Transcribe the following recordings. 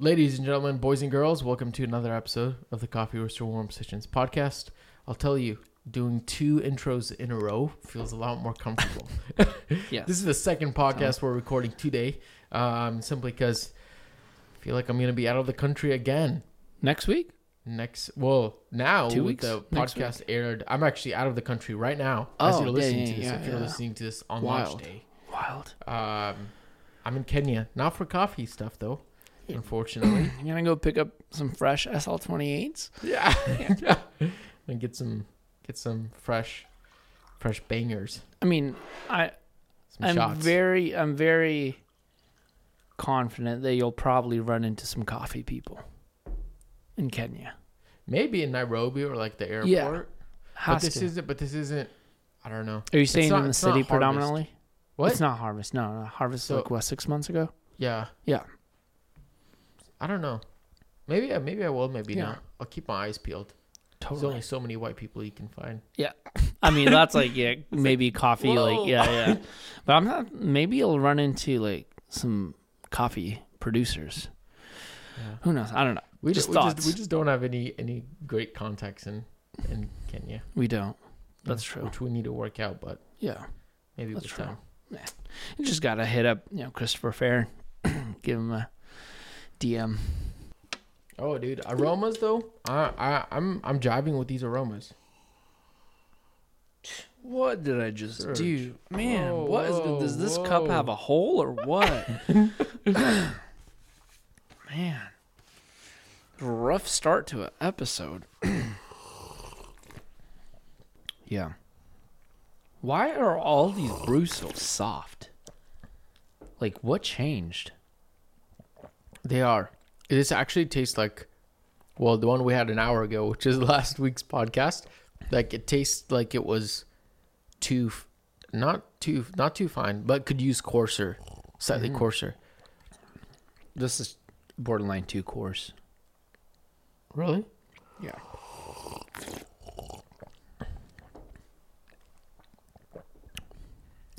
Ladies and gentlemen, boys and girls, welcome to another episode of the Coffee Roaster Warm Sessions podcast. I'll tell you, doing two intros in a row feels a lot more comfortable. Yes. This is the second podcast we're recording today, um, simply because I feel like I'm going to be out of the country again Next week? next. Well, now Two with weeks? the Next podcast aired, I'm actually out of the country right now as Oh, you're listening yeah, to this. yeah, if you're yeah. listening to this on Wild. launch day, Wild. um, I'm in Kenya, not for coffee stuff though, unfortunately. You're gonna go pick up some fresh SL28s? Yeah. yeah. And get some get some fresh fresh bangers. I mean, I Some I'm shots. very I'm very confident that you'll probably run into some coffee people in Kenya. Maybe in Nairobi or like the airport. Yeah. But this to. isn't but this isn't I don't know. Are you staying not- in the city predominantly? What? It's not harvest. No, no. Harvest So- like what six months ago. Yeah. Yeah. I don't know. Maybe I maybe I will, maybe Yeah. not. I'll keep my eyes peeled. There's only so many white people you can find. Yeah, I mean, that's like yeah, maybe coffee. whoa. Like yeah, yeah. But I'm not. Maybe you'll run into like some coffee producers. Yeah. Who knows? I don't know. We Just we just we just don't have any any great contacts in in Kenya. We don't. That's Yeah, true. Which we need to work out, but Yeah. maybe That's with true. time. You just gotta hit up, you know, Christopher Fair, give him a DM. Oh, dude, aromas though. I I I'm I'm jiving with these aromas. What did I just Surge. do, man? Whoa, what is whoa, does this cup have a hole or what? man, rough start to an episode. yeah. Why are all these brews so soft? Like, what changed? They are. This actually tastes like, well, the one we had an hour ago, which is last week's podcast. Like it tastes like it was too, not too, not too fine, but could use coarser, slightly Mhm. coarser. This is borderline too coarse. Really? Yeah.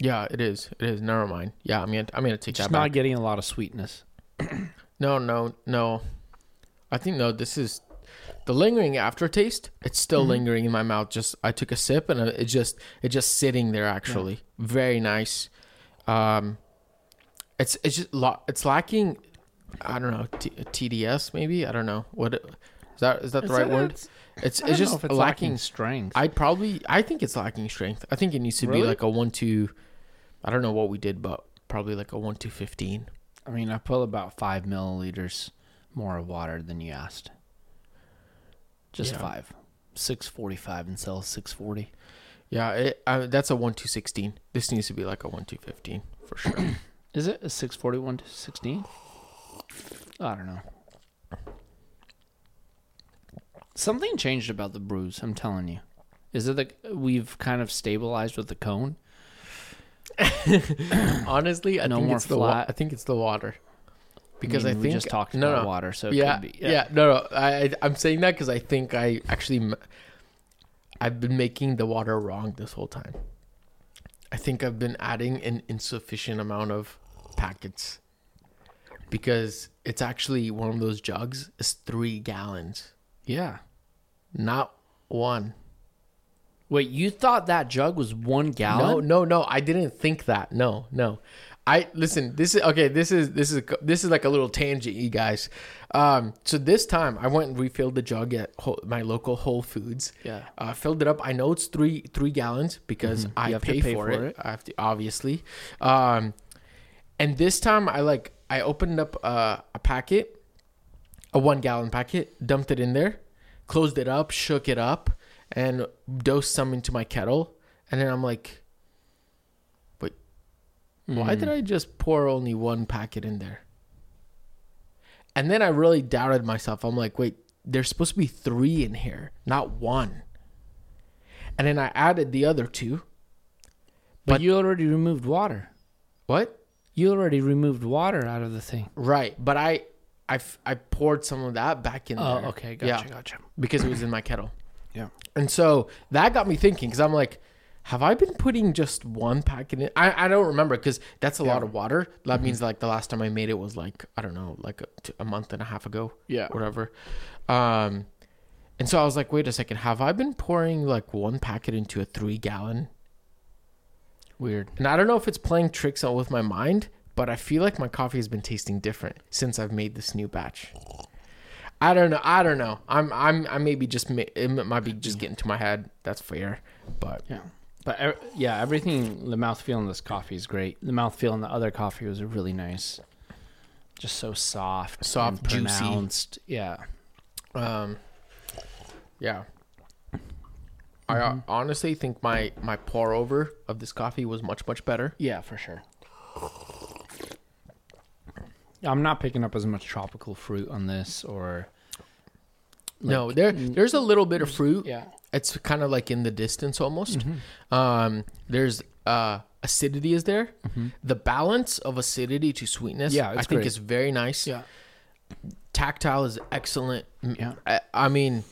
Yeah, it is. It is. Never mind. Yeah, I'm gonna, I'm gonna take Just that not back. getting a lot of sweetness. No, no, no. I think no. This is the lingering aftertaste. It's still Mhm. lingering in my mouth. Just I took a sip and it just it just sitting there. Actually, very nice. Um, it's it's just lo- it's lacking. I don't know T- TDS maybe. I don't know what it- is that is that the right word? It's it's just it's lacking. lacking strength. I probably I think it's lacking strength. I think it needs to be like a one two. I don't know what we did, but probably like a one two fifteen. I mean, I put about five milliliters more of water than you asked. Just Yeah. five. Six forty-five instead of six forty. Yeah, it, uh, that's a one two sixteen. This needs to be like a one two fifteen for sure. Is it a six forty-one to sixteen? I don't know. Something changed about the brews. I'm telling you. Is it like we've kind of stabilized with the cone? Honestly, I No think more it's the wa- flat. I think it's the water because I, mean, think we just talked no, about no. water, so it yeah, could be. yeah, no, no. I I- I'm saying that because I think I actually I've been making the water wrong this whole time. I think I've been adding an insufficient amount of packets because it's actually one of those jugs. It's three gallons, yeah. not one. Wait, you thought that jug was one gallon? No, no, no. I didn't think that. No, no. I listen. This is okay. This is this is this is like a little tangent, you guys. Um, so this time I went and refilled the jug at Whole, my local Whole Foods. Yeah. Uh, filled it up. I know it's three three gallons because Mhm. I You have to pay, pay for, for it. it. I have to obviously. Um, and this time I like I opened up a, a packet, a one gallon packet, dumped it in there, closed it up, shook it up, and dosed some into my kettle. And then I'm like, wait, why Mm. did I just pour only one packet in there? And then I really doubted myself. I'm like, wait, there's supposed to be three in here, not one. And then I added the other two. But, but- you already removed water. What? You already removed water out of the thing. Right, but I I, I poured some of that back in there. Oh, there. okay, gotcha, Yeah. gotcha. because it was in my kettle. Yeah. And so that got me thinking because I'm like, have I been putting just one packet in? I, I don't remember because that's a lot of water. That means like the last time I made it was like I don't know, like a month and a half ago, Yeah. whatever. Um, and so I was like, wait a second, have I been pouring like one packet into a three gallon? Weird. And I don't know if it's playing tricks on with my mind, but I feel like my coffee has been tasting different since I've made this new batch. I don't know. I don't know. I'm I'm I maybe just it might be just getting to my head. That's fair, but Yeah. But yeah, everything, the mouthfeel in this coffee is great. The mouthfeel in the other coffee was really nice. Just so soft. Soft, and juicy. pronounced. Yeah. Um, yeah. I uh, honestly think my my pour over of this coffee was much much better. Yeah, for sure. I'm not picking up as much tropical fruit on this or. no, there there's a little bit of fruit. Yeah. It's kind of like in the distance almost. Mm-hmm. Um, there's uh acidity is there. The balance of acidity to sweetness, Yeah, I it's think great. is very nice. Yeah. Tactile is excellent. Yeah. I, I mean,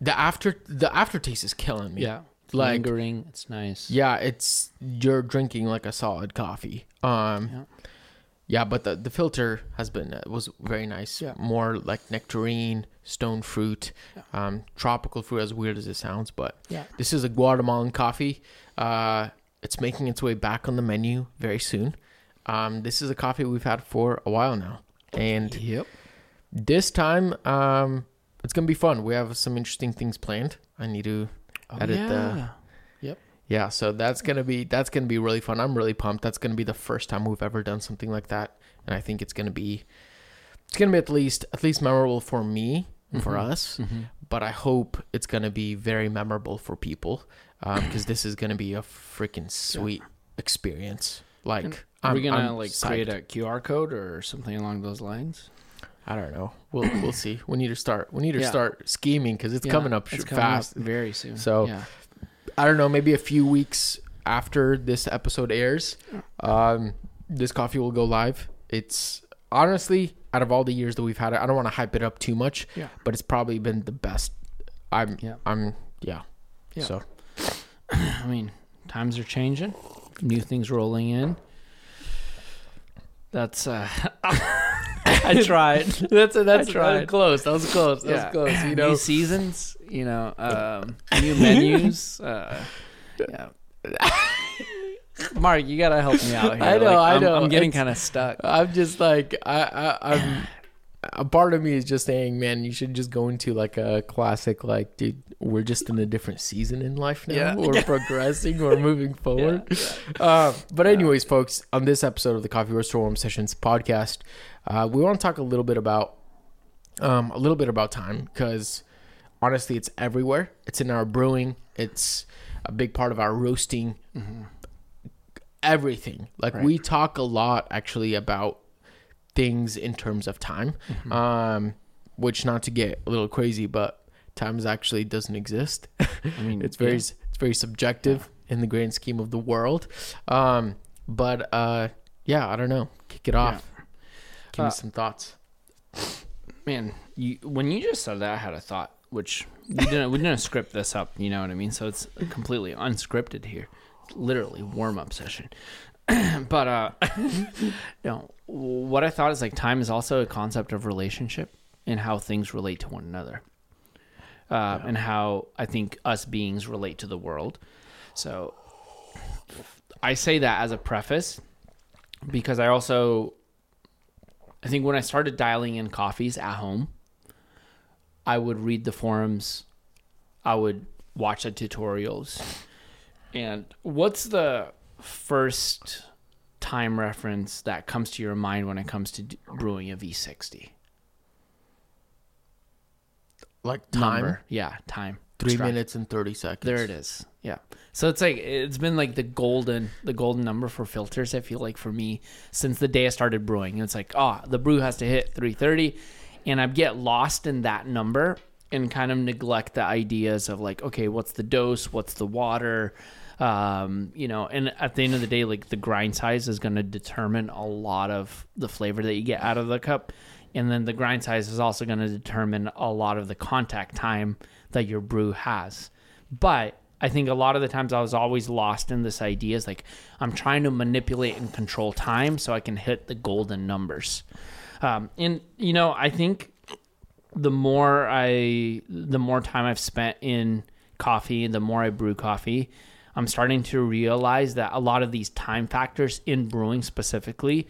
the after the aftertaste is killing me. Yeah. Like- Lingering. It's nice. Yeah, it's you're drinking like a solid coffee. Um, Yeah. Yeah, but the the filter has been uh, was very nice. Yeah. more like nectarine, stone fruit, um, tropical fruit. As weird as it sounds, but Yeah. this is a Guatemalan coffee. Uh, it's making its way back on the menu very soon. Um, this is a coffee we've had for a while now, and Yep. this time, um, it's gonna be fun. We have some interesting things planned. I need to edit the yeah, so that's gonna be that's gonna be really fun. I'm really pumped. That's gonna be the first time we've ever done something like that, and I think it's gonna be it's gonna be at least at least memorable for me and for us. Mm-hmm. But I hope it's gonna be very memorable for people because this is gonna be a freaking sweet experience. Like, And Are we gonna I'm like psyched. create a QR code or something along those lines? I don't know. We'll we'll see. We need to start. We need to Yeah. start scheming because it's Yeah, coming up it's coming up fast. very soon. So- yeah. I don't know, maybe a few weeks after this episode airs, um, this coffee will go live. It's honestly, out of all the years that we've had it, I don't want to hype it up too much, Yeah. but it's probably been the best. I'm, Yeah. I'm, yeah. Yeah. So I mean, times are changing, new things rolling in. That's uh I tried. that's a, that's that was right. close. That was close. That yeah. was close. You know, new seasons, you know, um, new menus. Uh, yeah. Mark, you gotta help me out here. I know, Like, I I'm- know. I'm getting kind of stuck. I'm just like I, I I'm. A part of me is just saying, man, you should just go into like a classic, like, dude, we're just in a different season in life now. Yeah. We're progressing, we're moving forward. Uh, but anyways, folks, on this episode of the Coffee Roaster Warm Sessions podcast, uh, we want to talk a little bit about um, a little bit about time because honestly, it's everywhere. It's in our brewing. It's a big part of our roasting. Everything. Like Right. we talk a lot actually about things in terms of time. Um, which not to get a little crazy, but time is actually doesn't exist. I mean, it's very yeah. it's very subjective in the grand scheme of the world um but uh yeah i don't know kick it off give me some thoughts man. You when you just said that, I had a thought, which we didn't we didn't script this up. You know what I mean? So it's completely unscripted here. It's literally warm up session. but uh, you know what I thought is like time is also a concept of relationship and how things relate to one another, uh, and how I think us beings relate to the world. So I say that as a preface because I also I think when I started dialing in coffees at home, I would read the forums, I would watch the tutorials. And what's the first time reference that comes to your mind when it comes to d- brewing a V60? like time Number. Yeah, time. Three Extract. minutes and 30 seconds There it is. Yeah. So it's like it's been like the golden the golden number for filters. I feel like for me since the day I started brewing, and it's like oh the brew has to hit 330, and I get lost in that number and kind of neglect the ideas of like okay what's the dose, what's the water, um, you know, and at the end of the day like the grind size is going to determine a lot of the flavor that you get out of the cup. And then the grind size is also going to determine a lot of the contact time that your brew has. But I think a lot of the times I was always lost in this idea is like I'm trying to manipulate and control time so I can hit the golden numbers. Um, and you know, I think the more I, the more time I've spent in coffee, the more I brew coffee, I'm starting to realize that a lot of these time factors in brewing specifically,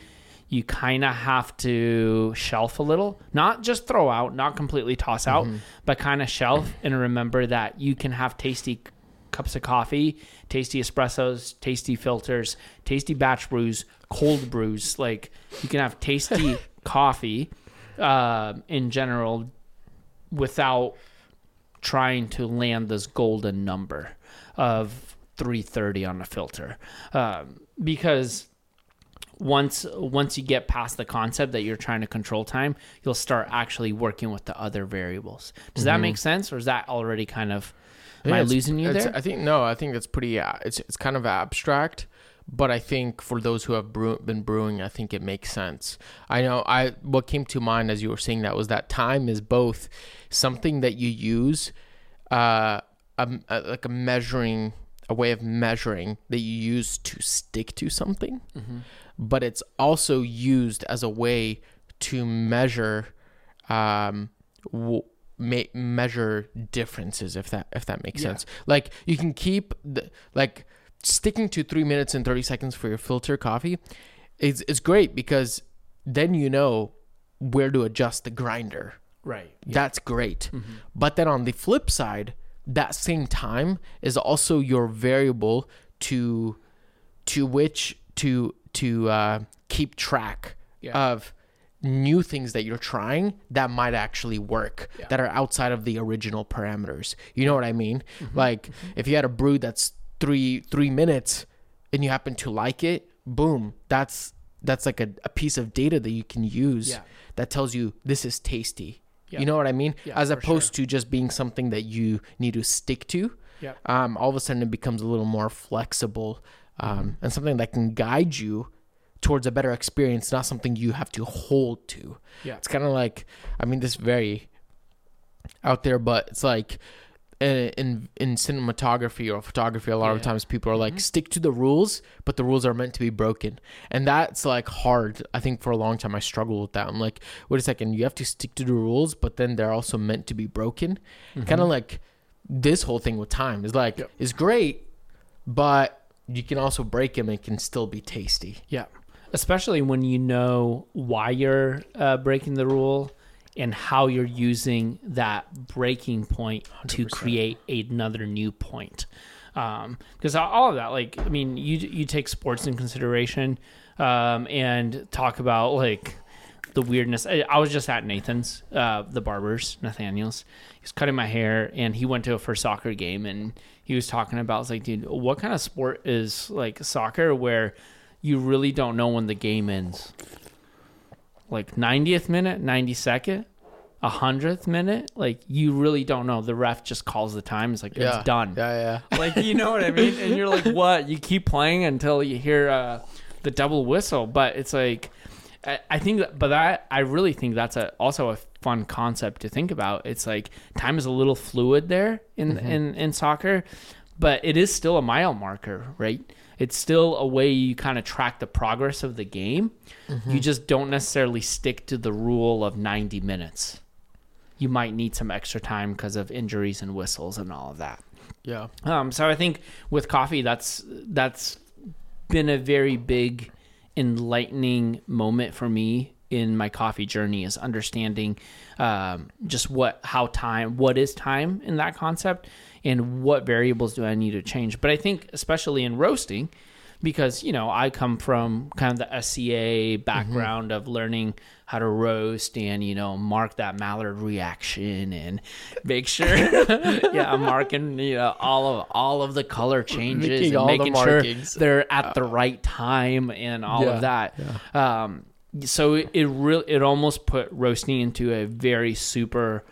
you kind of have to shelf a little, not just throw out, not completely toss out, but kind of shelf and remember that you can have tasty cups of coffee, tasty espressos, tasty filters, tasty batch brews, cold brews. Like you can have tasty coffee uh, in general without trying to land this golden number of 330 on a filter um, because once once you get past the concept that you're trying to control time you'll start actually working with the other variables does that make sense or is that already kind of am i it's- losing you there I think no. I think that's pretty. Uh, it's it's kind of abstract, but I think for those who have brew, been brewing, I think it makes sense. I know. I what came to mind as you were saying that was that time is both something that you use, uh, um, uh, like a measuring, a way of measuring that you use to stick to something, but it's also used as a way to measure, um, w- measure differences if that if that makes Yeah. sense. Like you can keep the like sticking to three minutes and 30 seconds for your filter coffee is is great because then you know where to adjust the grinder. Right. That's great. Mm-hmm. but then on the flip side that same time is also your variable to to which to to uh, keep track Yeah. of new things that you're trying that might actually work Yeah. that are outside of the original parameters you know what i mean Mm-hmm. like if you had a brew that's three three minutes and you happen to like it boom that's that's like a, a piece of data that you can use Yeah. that tells you this is tasty Yeah. you know what i mean Yeah, as opposed to just being something that you need to stick to Yeah. um, all of a sudden it becomes a little more flexible um, and something that can guide you towards a better experience, not something you have to hold to. Yeah. It's kind of like, I mean, this very out there, but it's like Eh, in in cinematography or photography, a lot of times people are like, mm-hmm. stick to the rules, but the rules are meant to be broken, and that's like hard. I think for a long time I struggled with that. I'm like, wait a second, you have to stick to the rules, but then they're also meant to be broken. Mm-hmm. Kind of like this whole thing with time is like Yep. is great, but you can also break them and it can still be tasty. Yeah. Especially when you know why you're uh, breaking the rule and how you're using that breaking point to 100%. create another new point. Because all of that, like, I mean, you you take sports in consideration um, and talk about like the weirdness. I, I was just at Nathan's, uh, the barbers, Nathaniel's. He was cutting my hair, and he went to a first soccer game, and he was talking about, was like, dude, what kind of sport is like soccer where you really don't know when the game ends? Like 90th minute, 92nd, a hundredth minute, like you really don't know. The ref just calls the time. It's like it's done Yeah, yeah. like you know what I mean? And you're like, what? You keep playing until you hear uh, the double whistle, but it's like, I, I think, that, but that I really think that's a also a fun concept to think about. It's like time is a little fluid there in in in soccer, but it is still a mile marker, right? It's still a way you kind of track the progress of the game. You just don't necessarily stick to the rule of 90 minutes. You might need some extra time because of injuries and whistles and all of that. Yeah. Um, so I think with coffee, that's that's been a very big enlightening moment for me in my coffee journey is understanding um, just what how time what is time in that concept and what variables do I need to change. But I think especially in roasting, because you know I come from kind of the SCA background of learning how to roast and you know mark that Maillard reaction and make sure yeah I'm marking you know all of all of the color changes Making and making sure they're at the right time and all Yeah, of that. Um, so it, it really it almost put roasting into a very super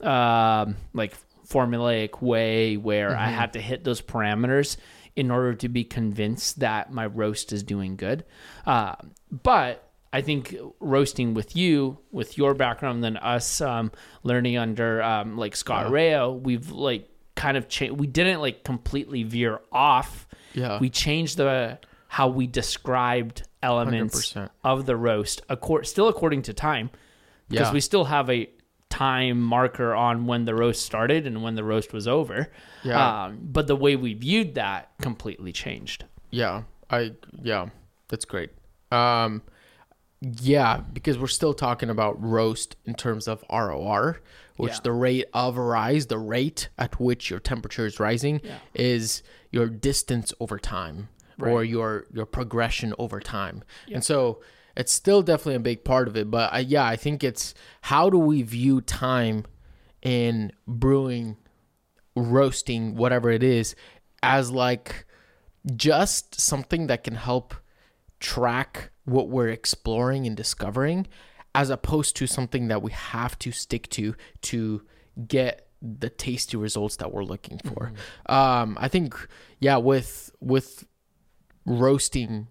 um, like formulaic way where I had to hit those parameters in order to be convinced that my roast is doing good. Uh, but I think roasting with you, with your background, than us um, learning under um, like Scott Rao, we've like kind of changed. We didn't like completely veer off. Yeah. We changed the how we described elements 100%. of the roast, accord, still according to time, because Yeah. we still have a time marker on when the roast started and when the roast was over. Yeah. Um, but the way we viewed that completely changed. Yeah, I yeah, that's great. Um, yeah, because we're still talking about roast in terms of ROR, which Yeah. the rate of rise, the rate at which your temperature is rising, Yeah. is your distance over time or your your progression over time. Yeah. And so it's still definitely a big part of it. But I, yeah, I think it's how do we view time in brewing, roasting, whatever it is, as like just something that can help track what we're exploring and discovering as opposed to something that we have to stick to to get the tasty results that we're looking for. Um, I think, yeah, with with roasting,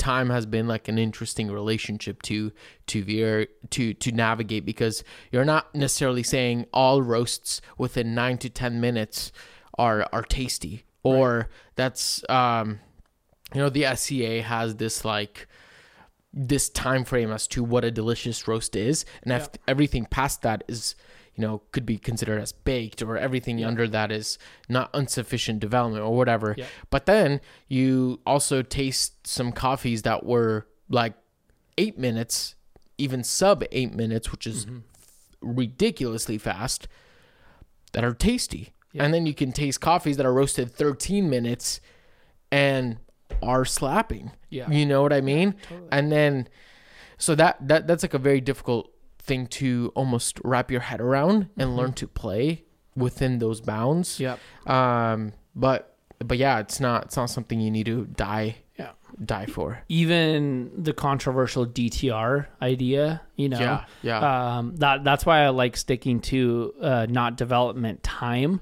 time has been like an interesting relationship to to veer to to navigate because you're not necessarily saying all roasts within nine to ten minutes are are tasty or that's um you know the SCA has this like this time frame as to what a delicious roast is and if everything past that is you know could be considered as baked or everything under that is not insufficient development or whatever Yeah. but then you also taste some coffees that were like 8 minutes even sub 8 minutes which is mm-hmm. ridiculously fast that are tasty Yeah. and then you can taste coffees that are roasted 13 minutes and are slapping Yeah. you know what i mean totally. and then so that that that's like a very difficult thing to almost wrap your head around and learn to play within those bounds Yep. um but but yeah it's not it's not something you need to die Yeah. die for Even the controversial DTR idea, you know, yeah yeah um, that that's why I like sticking to uh, not development time.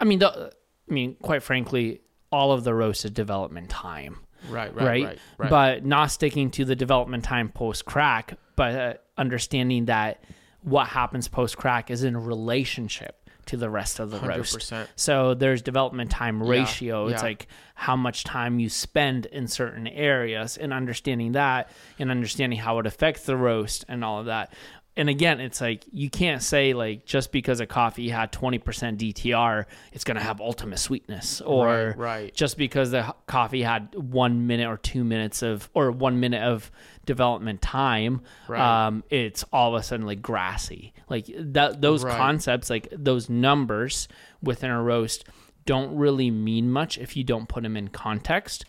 I mean, the, I mean, quite frankly, all of the roast is development time, right right? right right, right. But not sticking to the development time post crack, but uh, understanding that what happens post crack is in relationship to the rest of the roast. 100% So there's development time ratio. It's yeah. like how much time you spend in certain areas and understanding that and understanding how it affects the roast and all of that. And again, it's like you can't say like just because a coffee had 20% DTR, it's going to have ultimate sweetness or Right, right. just because the coffee had 1 minute or 2 minutes of or 1 minute of development time, Right. um it's all of a sudden like grassy. Like that those concepts like those numbers within a roast don't really mean much if you don't put them in context.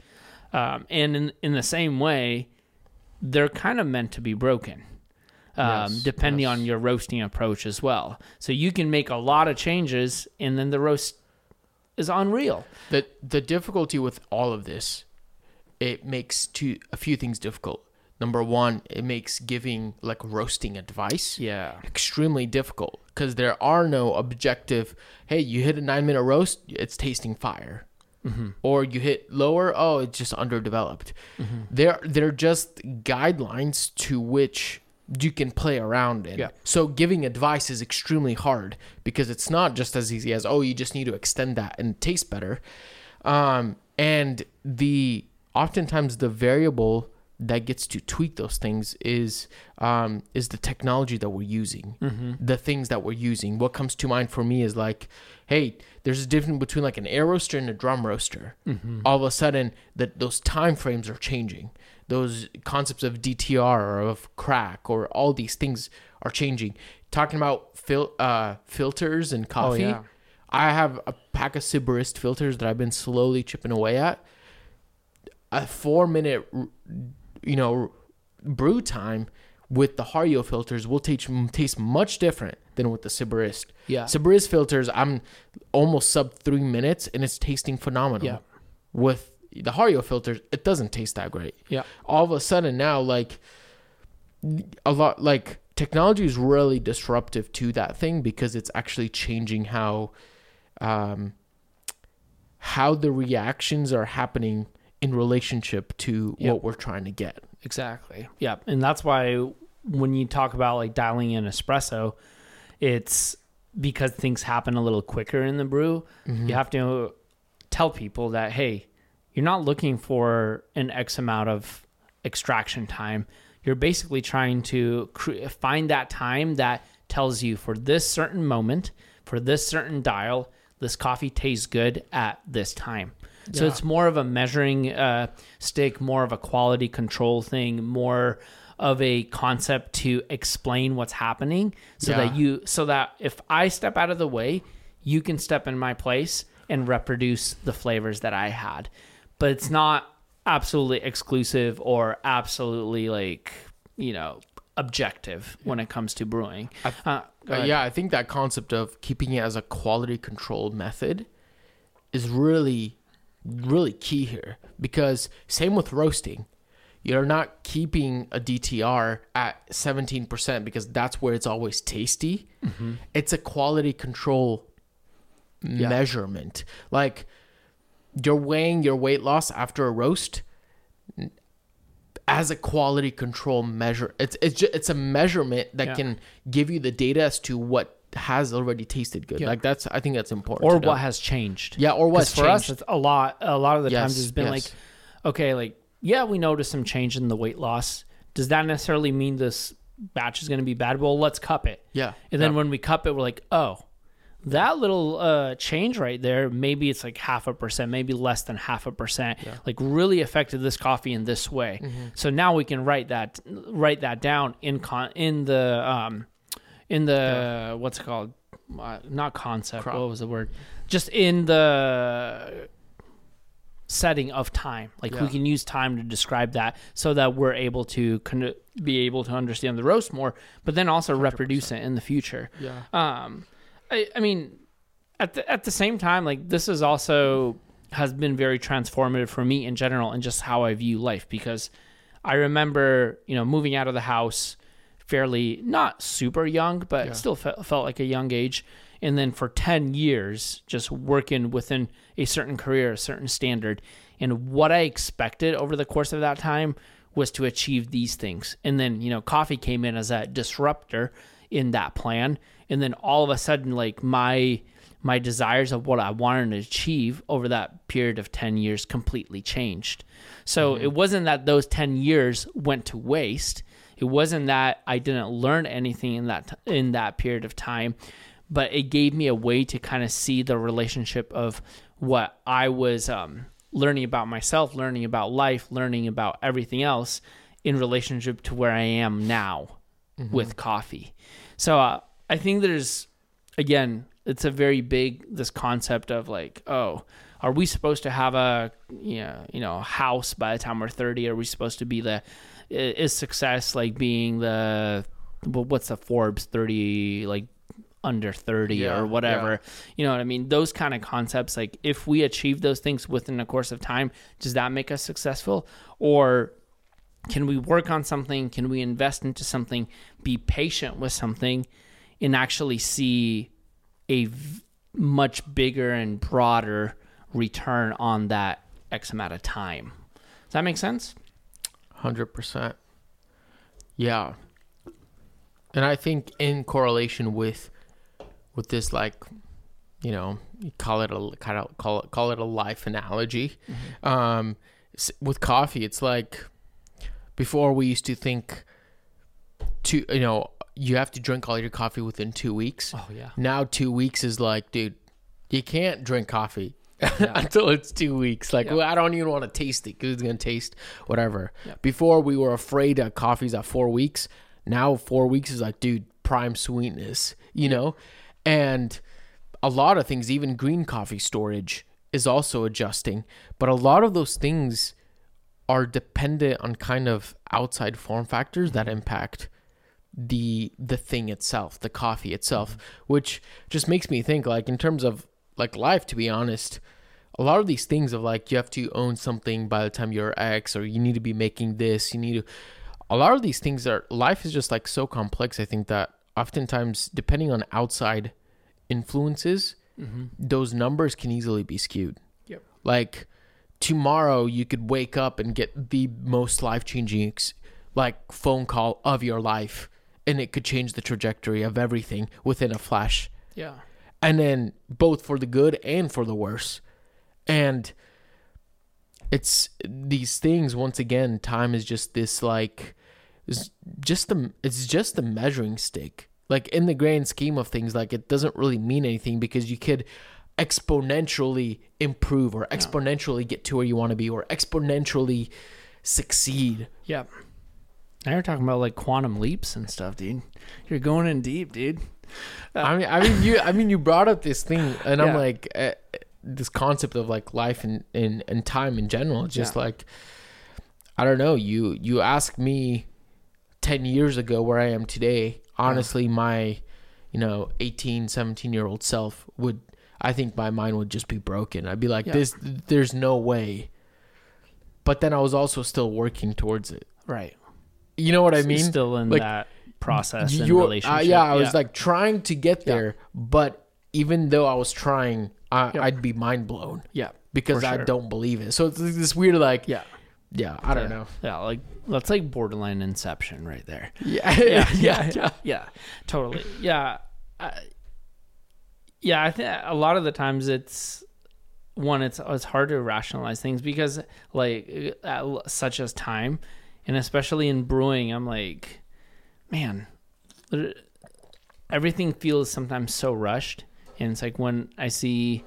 Um, and in in the same way, they're kind of meant to be broken, um, Yes, depending yes. on your roasting approach as well. So you can make a lot of changes, and then the roast is unreal. the the difficulty with all of this it makes two a few things difficult number one it makes giving like roasting advice Yeah, extremely difficult because there are no objective hey you hit a nine minute roast it's tasting fire Mm-hmm. or you hit lower oh it's just underdeveloped they're they're just guidelines to which you can play around in Yeah. so giving advice is extremely hard because it's not just as easy as oh you just need to extend that and taste better um and the oftentimes the variable that gets to tweak those things is um, is the technology that we're using, the things that we're using. What comes to mind for me is like, hey, there's a difference between like an air roaster and a drum roaster. All of a sudden, that those time frames are changing. Those concepts of DTR or of crack or all these things are changing. Talking about fil- uh, filters and coffee. yeah. I have a pack of Sibarist filters that I've been slowly chipping away at. A four minute, you know, brew time with the Hario filters will taste taste much different than with the Sibarist. yeah, Sibarist filters, I'm almost sub three minutes and it's tasting phenomenal. Yeah. With the Hario filters, it doesn't taste that great. yeah, All of a sudden now, like a lot, like technology is really disruptive to that thing because it's actually changing how, um, how the reactions are happening in relationship to Yep. what we're trying to get. Exactly. Yeah. And that's why when you talk about like dialing in espresso, it's because things happen a little quicker in the brew, Mm-hmm. you have to tell people that hey, you're not looking for an X amount of extraction time. You're basically trying to cre- find that time that tells you for this certain moment, for this certain dial, this coffee tastes good at this time. So it's more of a measuring uh, stick, more of a quality control thing, more of a concept to explain what's happening, so that you, so that if I step out of the way, you can step in my place and reproduce the flavors that I had. But it's not absolutely exclusive or absolutely like you know objective when it comes to brewing. Uh, Uh, yeah, I think that concept of keeping it as a quality control method is really, really key here because same with roasting. You're not keeping a DTR at 17% because that's where it's always tasty. It's a quality control measurement. Like you're weighing your weight loss after a roast as a quality control measure. It's it's just, it's a measurement that Yeah. can give you the data as to what has already tasted good. Yeah. Like that's I think that's important. or what has changed. Yeah, or what's for us, it's a lot. A lot of the times, it's been yes. like, okay, like yeah, we noticed some change in the weight loss. Does that necessarily mean this batch is going to be bad? Well, let's cup it. Yeah. And then yeah. when we cup it, we're like, oh, that little uh, change right there, maybe it's like half a percent, maybe less than half a percent, like really affected this coffee in this way. Mm-hmm. So now we can write that write that down in con in the um in the what's it called? Uh, not concept. Crop. What was the word? Just in the setting of time. Like we can use time to describe that so that we're able to con- be able to understand the roast more, but then also reproduce it in the future. yeah. Um, I, I mean, at the at the same time, like this is also has been very transformative for me in general and just how I view life because I remember you know moving out of the house fairly not super young, but Yeah. still fe- felt like a young age. And then for 10 years, just working within a certain career, a certain standard. And what I expected over the course of that time was to achieve these things. And then, you know, coffee came in as a disruptor in that plan. And then all of a sudden, like my my desires of what I wanted to achieve over that period of 10 years completely changed. So it wasn't that those 10 years went to waste. It wasn't that I didn't learn anything in that in that period of time, but it gave me a way to kind of see the relationship of what I was um, learning about myself, learning about life, learning about everything else in relationship to where I am now with coffee. So uh, I think there's again, it's a very big this concept of like, oh, are we supposed to have a you know, you know house by the time we're 30? Are we supposed to be the is success like being the what's the Forbes 30 like under 30 Yeah, or whatever. You know what I mean? Those kind of concepts like if we achieve those things within the course of time, does that make us successful or can we work on something? Can we invest into something? Be patient with something and actually see a v- much bigger and broader return on that X amount of time. Does that make sense? Hundred percent. Yeah, and I think in correlation with with this, like, you know, you call it a kind of call it call it a life analogy. Um, with coffee, it's like before we used to think to you know you have to drink all your coffee within two weeks. Oh yeah. Now two weeks is like, dude, you can't drink coffee until it's two weeks. Like, Yeah. well, I don't even want to taste it because it's gonna taste whatever. Yeah. Before we were afraid that coffee's at four weeks. Now four weeks is like, dude, prime sweetness, you know, and a lot of things, even green coffee storage is also adjusting. But a lot of those things are dependent on kind of outside form factors that mm-hmm. impact the the thing itself, the coffee itself, mm-hmm. which just makes me think like in terms of like life to be honest, a lot of these things of like you have to own something by the time you're X or you need to be making this, you need to a lot of these things are life is just like so complex I think that oftentimes depending on outside influences, mm-hmm. those numbers can easily be skewed. Yep. Like tomorrow you could wake up and get the most life-changing ex- like phone call of your life and it could change the trajectory of everything within a flash. Yeah. and then both for the good and for the worse. And it's these things once again time is just this like is just the it's just the measuring stick. Like in the grand scheme of things like it doesn't really mean anything because you could exponentially improve or exponentially get to where you want to be or exponentially succeed Yeah. Now you're talking about like quantum leaps and stuff, dude. You're going in deep, dude. I mean, I mean, you, I mean, you brought up this thing, and I'm like, uh, this concept of like life and, and and time in general. It's just Yeah. like, I don't know. You you asked me ten years ago where I am today. Honestly, my, you know, 18, 17 year old self would, I think my mind would just be broken. I'd be like, Yeah. this, there's no way. But then I was also still working towards it. Right. You know what I mean? still in like, that process and You're- uh, yeah, I was like trying to get Yeah. there, but even though I was trying, I, Yeah. I'd be mind blown yeah, because For I don't believe it. So it's this weird, like, yeah, yeah, I don't know. Yeah, like that's like borderline inception right there. Yeah, yeah, yeah, yeah, yeah, totally. Yeah, yeah. I think a lot of the times it's one. It's it's hard to rationalize things because like uh, such as time, and especially in brewing, I'm like, man, everything feels sometimes so rushed, and it's like when I see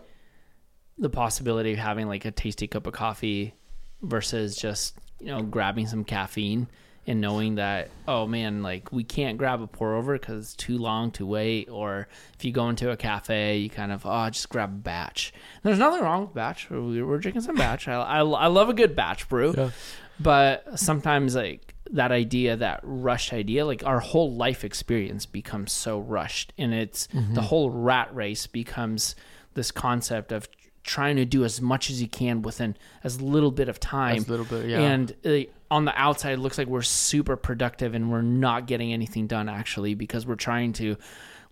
the possibility of having like a tasty cup of coffee versus just you know grabbing some caffeine and knowing that oh man like we can't grab a pour over because it's too long to wait or if you go into a cafe you kind of oh just grab a batch. There's nothing wrong with batch. We're, we're drinking some batch. I, I, I love a good batch brew. Yeah. but sometimes like that idea that rushed idea like our whole life experience becomes so rushed and it's the whole rat race becomes this concept of trying to do as much as you can within as little bit of time. As little bit, yeah. and uh, on the outside it looks like we're super productive and we're not getting anything done actually because we're trying to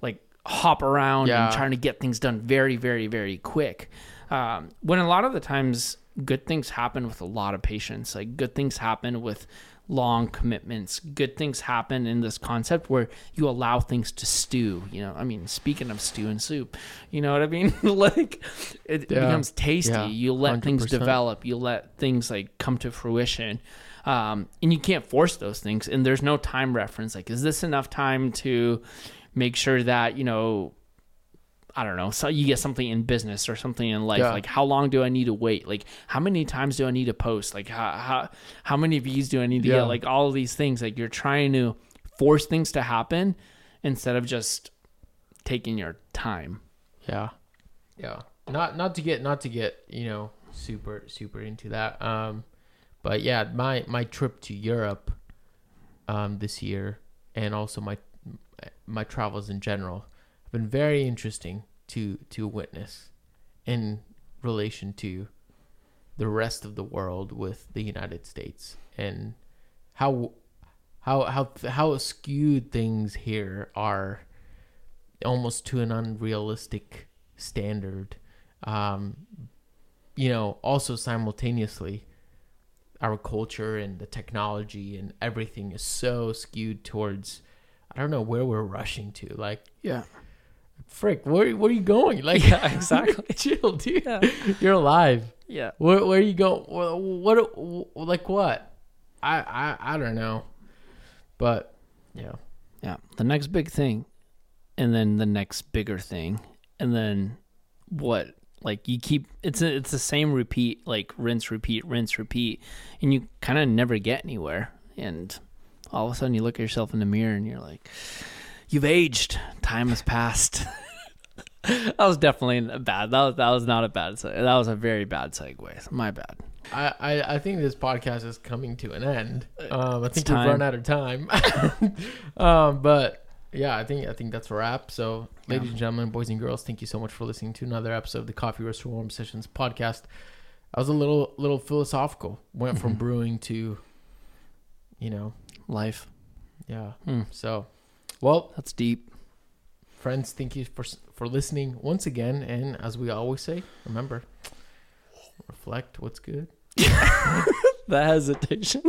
like hop around Yeah. and trying to get things done very very very quick um, when a lot of the times good things happen with a lot of patience like good things happen with long commitments good things happen in this concept where you allow things to stew you know i mean speaking of stew and soup you know what i mean like it Yeah. becomes tasty Yeah. you let things 100%. develop you let things like come to fruition um, and you can't force those things and there's no time reference like is this enough time to make sure that you know I don't know. So you get something in business or something in life. Yeah. Like how long do I need to wait? Like how many times do I need to post? Like how how how many views do I need to Yeah. get? Like all of these things. Like you're trying to force things to happen instead of just taking your time. Yeah. Yeah. Not not to get not to get, you know, super super into that. Um but yeah, my my trip to Europe um this year and also my my travels in general have been very interesting to to witness in relation to the rest of the world with the United States and how how how how skewed things here are almost to an unrealistic standard. Um, you know, also simultaneously, our culture and the technology and everything is so skewed towards. I don't know where we're rushing to. Like, Yeah. frick, where where are you going? Like, Yeah, exactly. chill, dude. Yeah. You're alive. Yeah. Where where are you going? What, what like what? I I I don't know. But yeah, Yeah. The next big thing and then the next bigger thing and then what like you keep it's a, it's the same repeat like rinse repeat rinse repeat and you kind of never get anywhere. And all of a sudden you look at yourself in the mirror and you're like you've aged. Time has passed. That was definitely a bad that was that was not a bad that was a very bad segue. My bad. I, I, I think this podcast is coming to an end. Um, I think we've run out of time. um, but yeah, I think I think that's a wrap. So, ladies Yeah. and gentlemen, boys and girls, thank you so much for listening to another episode of the Coffee Roaster Warm Sessions podcast. I was a little little philosophical. Went from Mhm. brewing to, you know, life yeah. Hmm. So, well, that's deep friends, thank you for for listening once again. And as we always say, remember, reflect what's good. the hesitation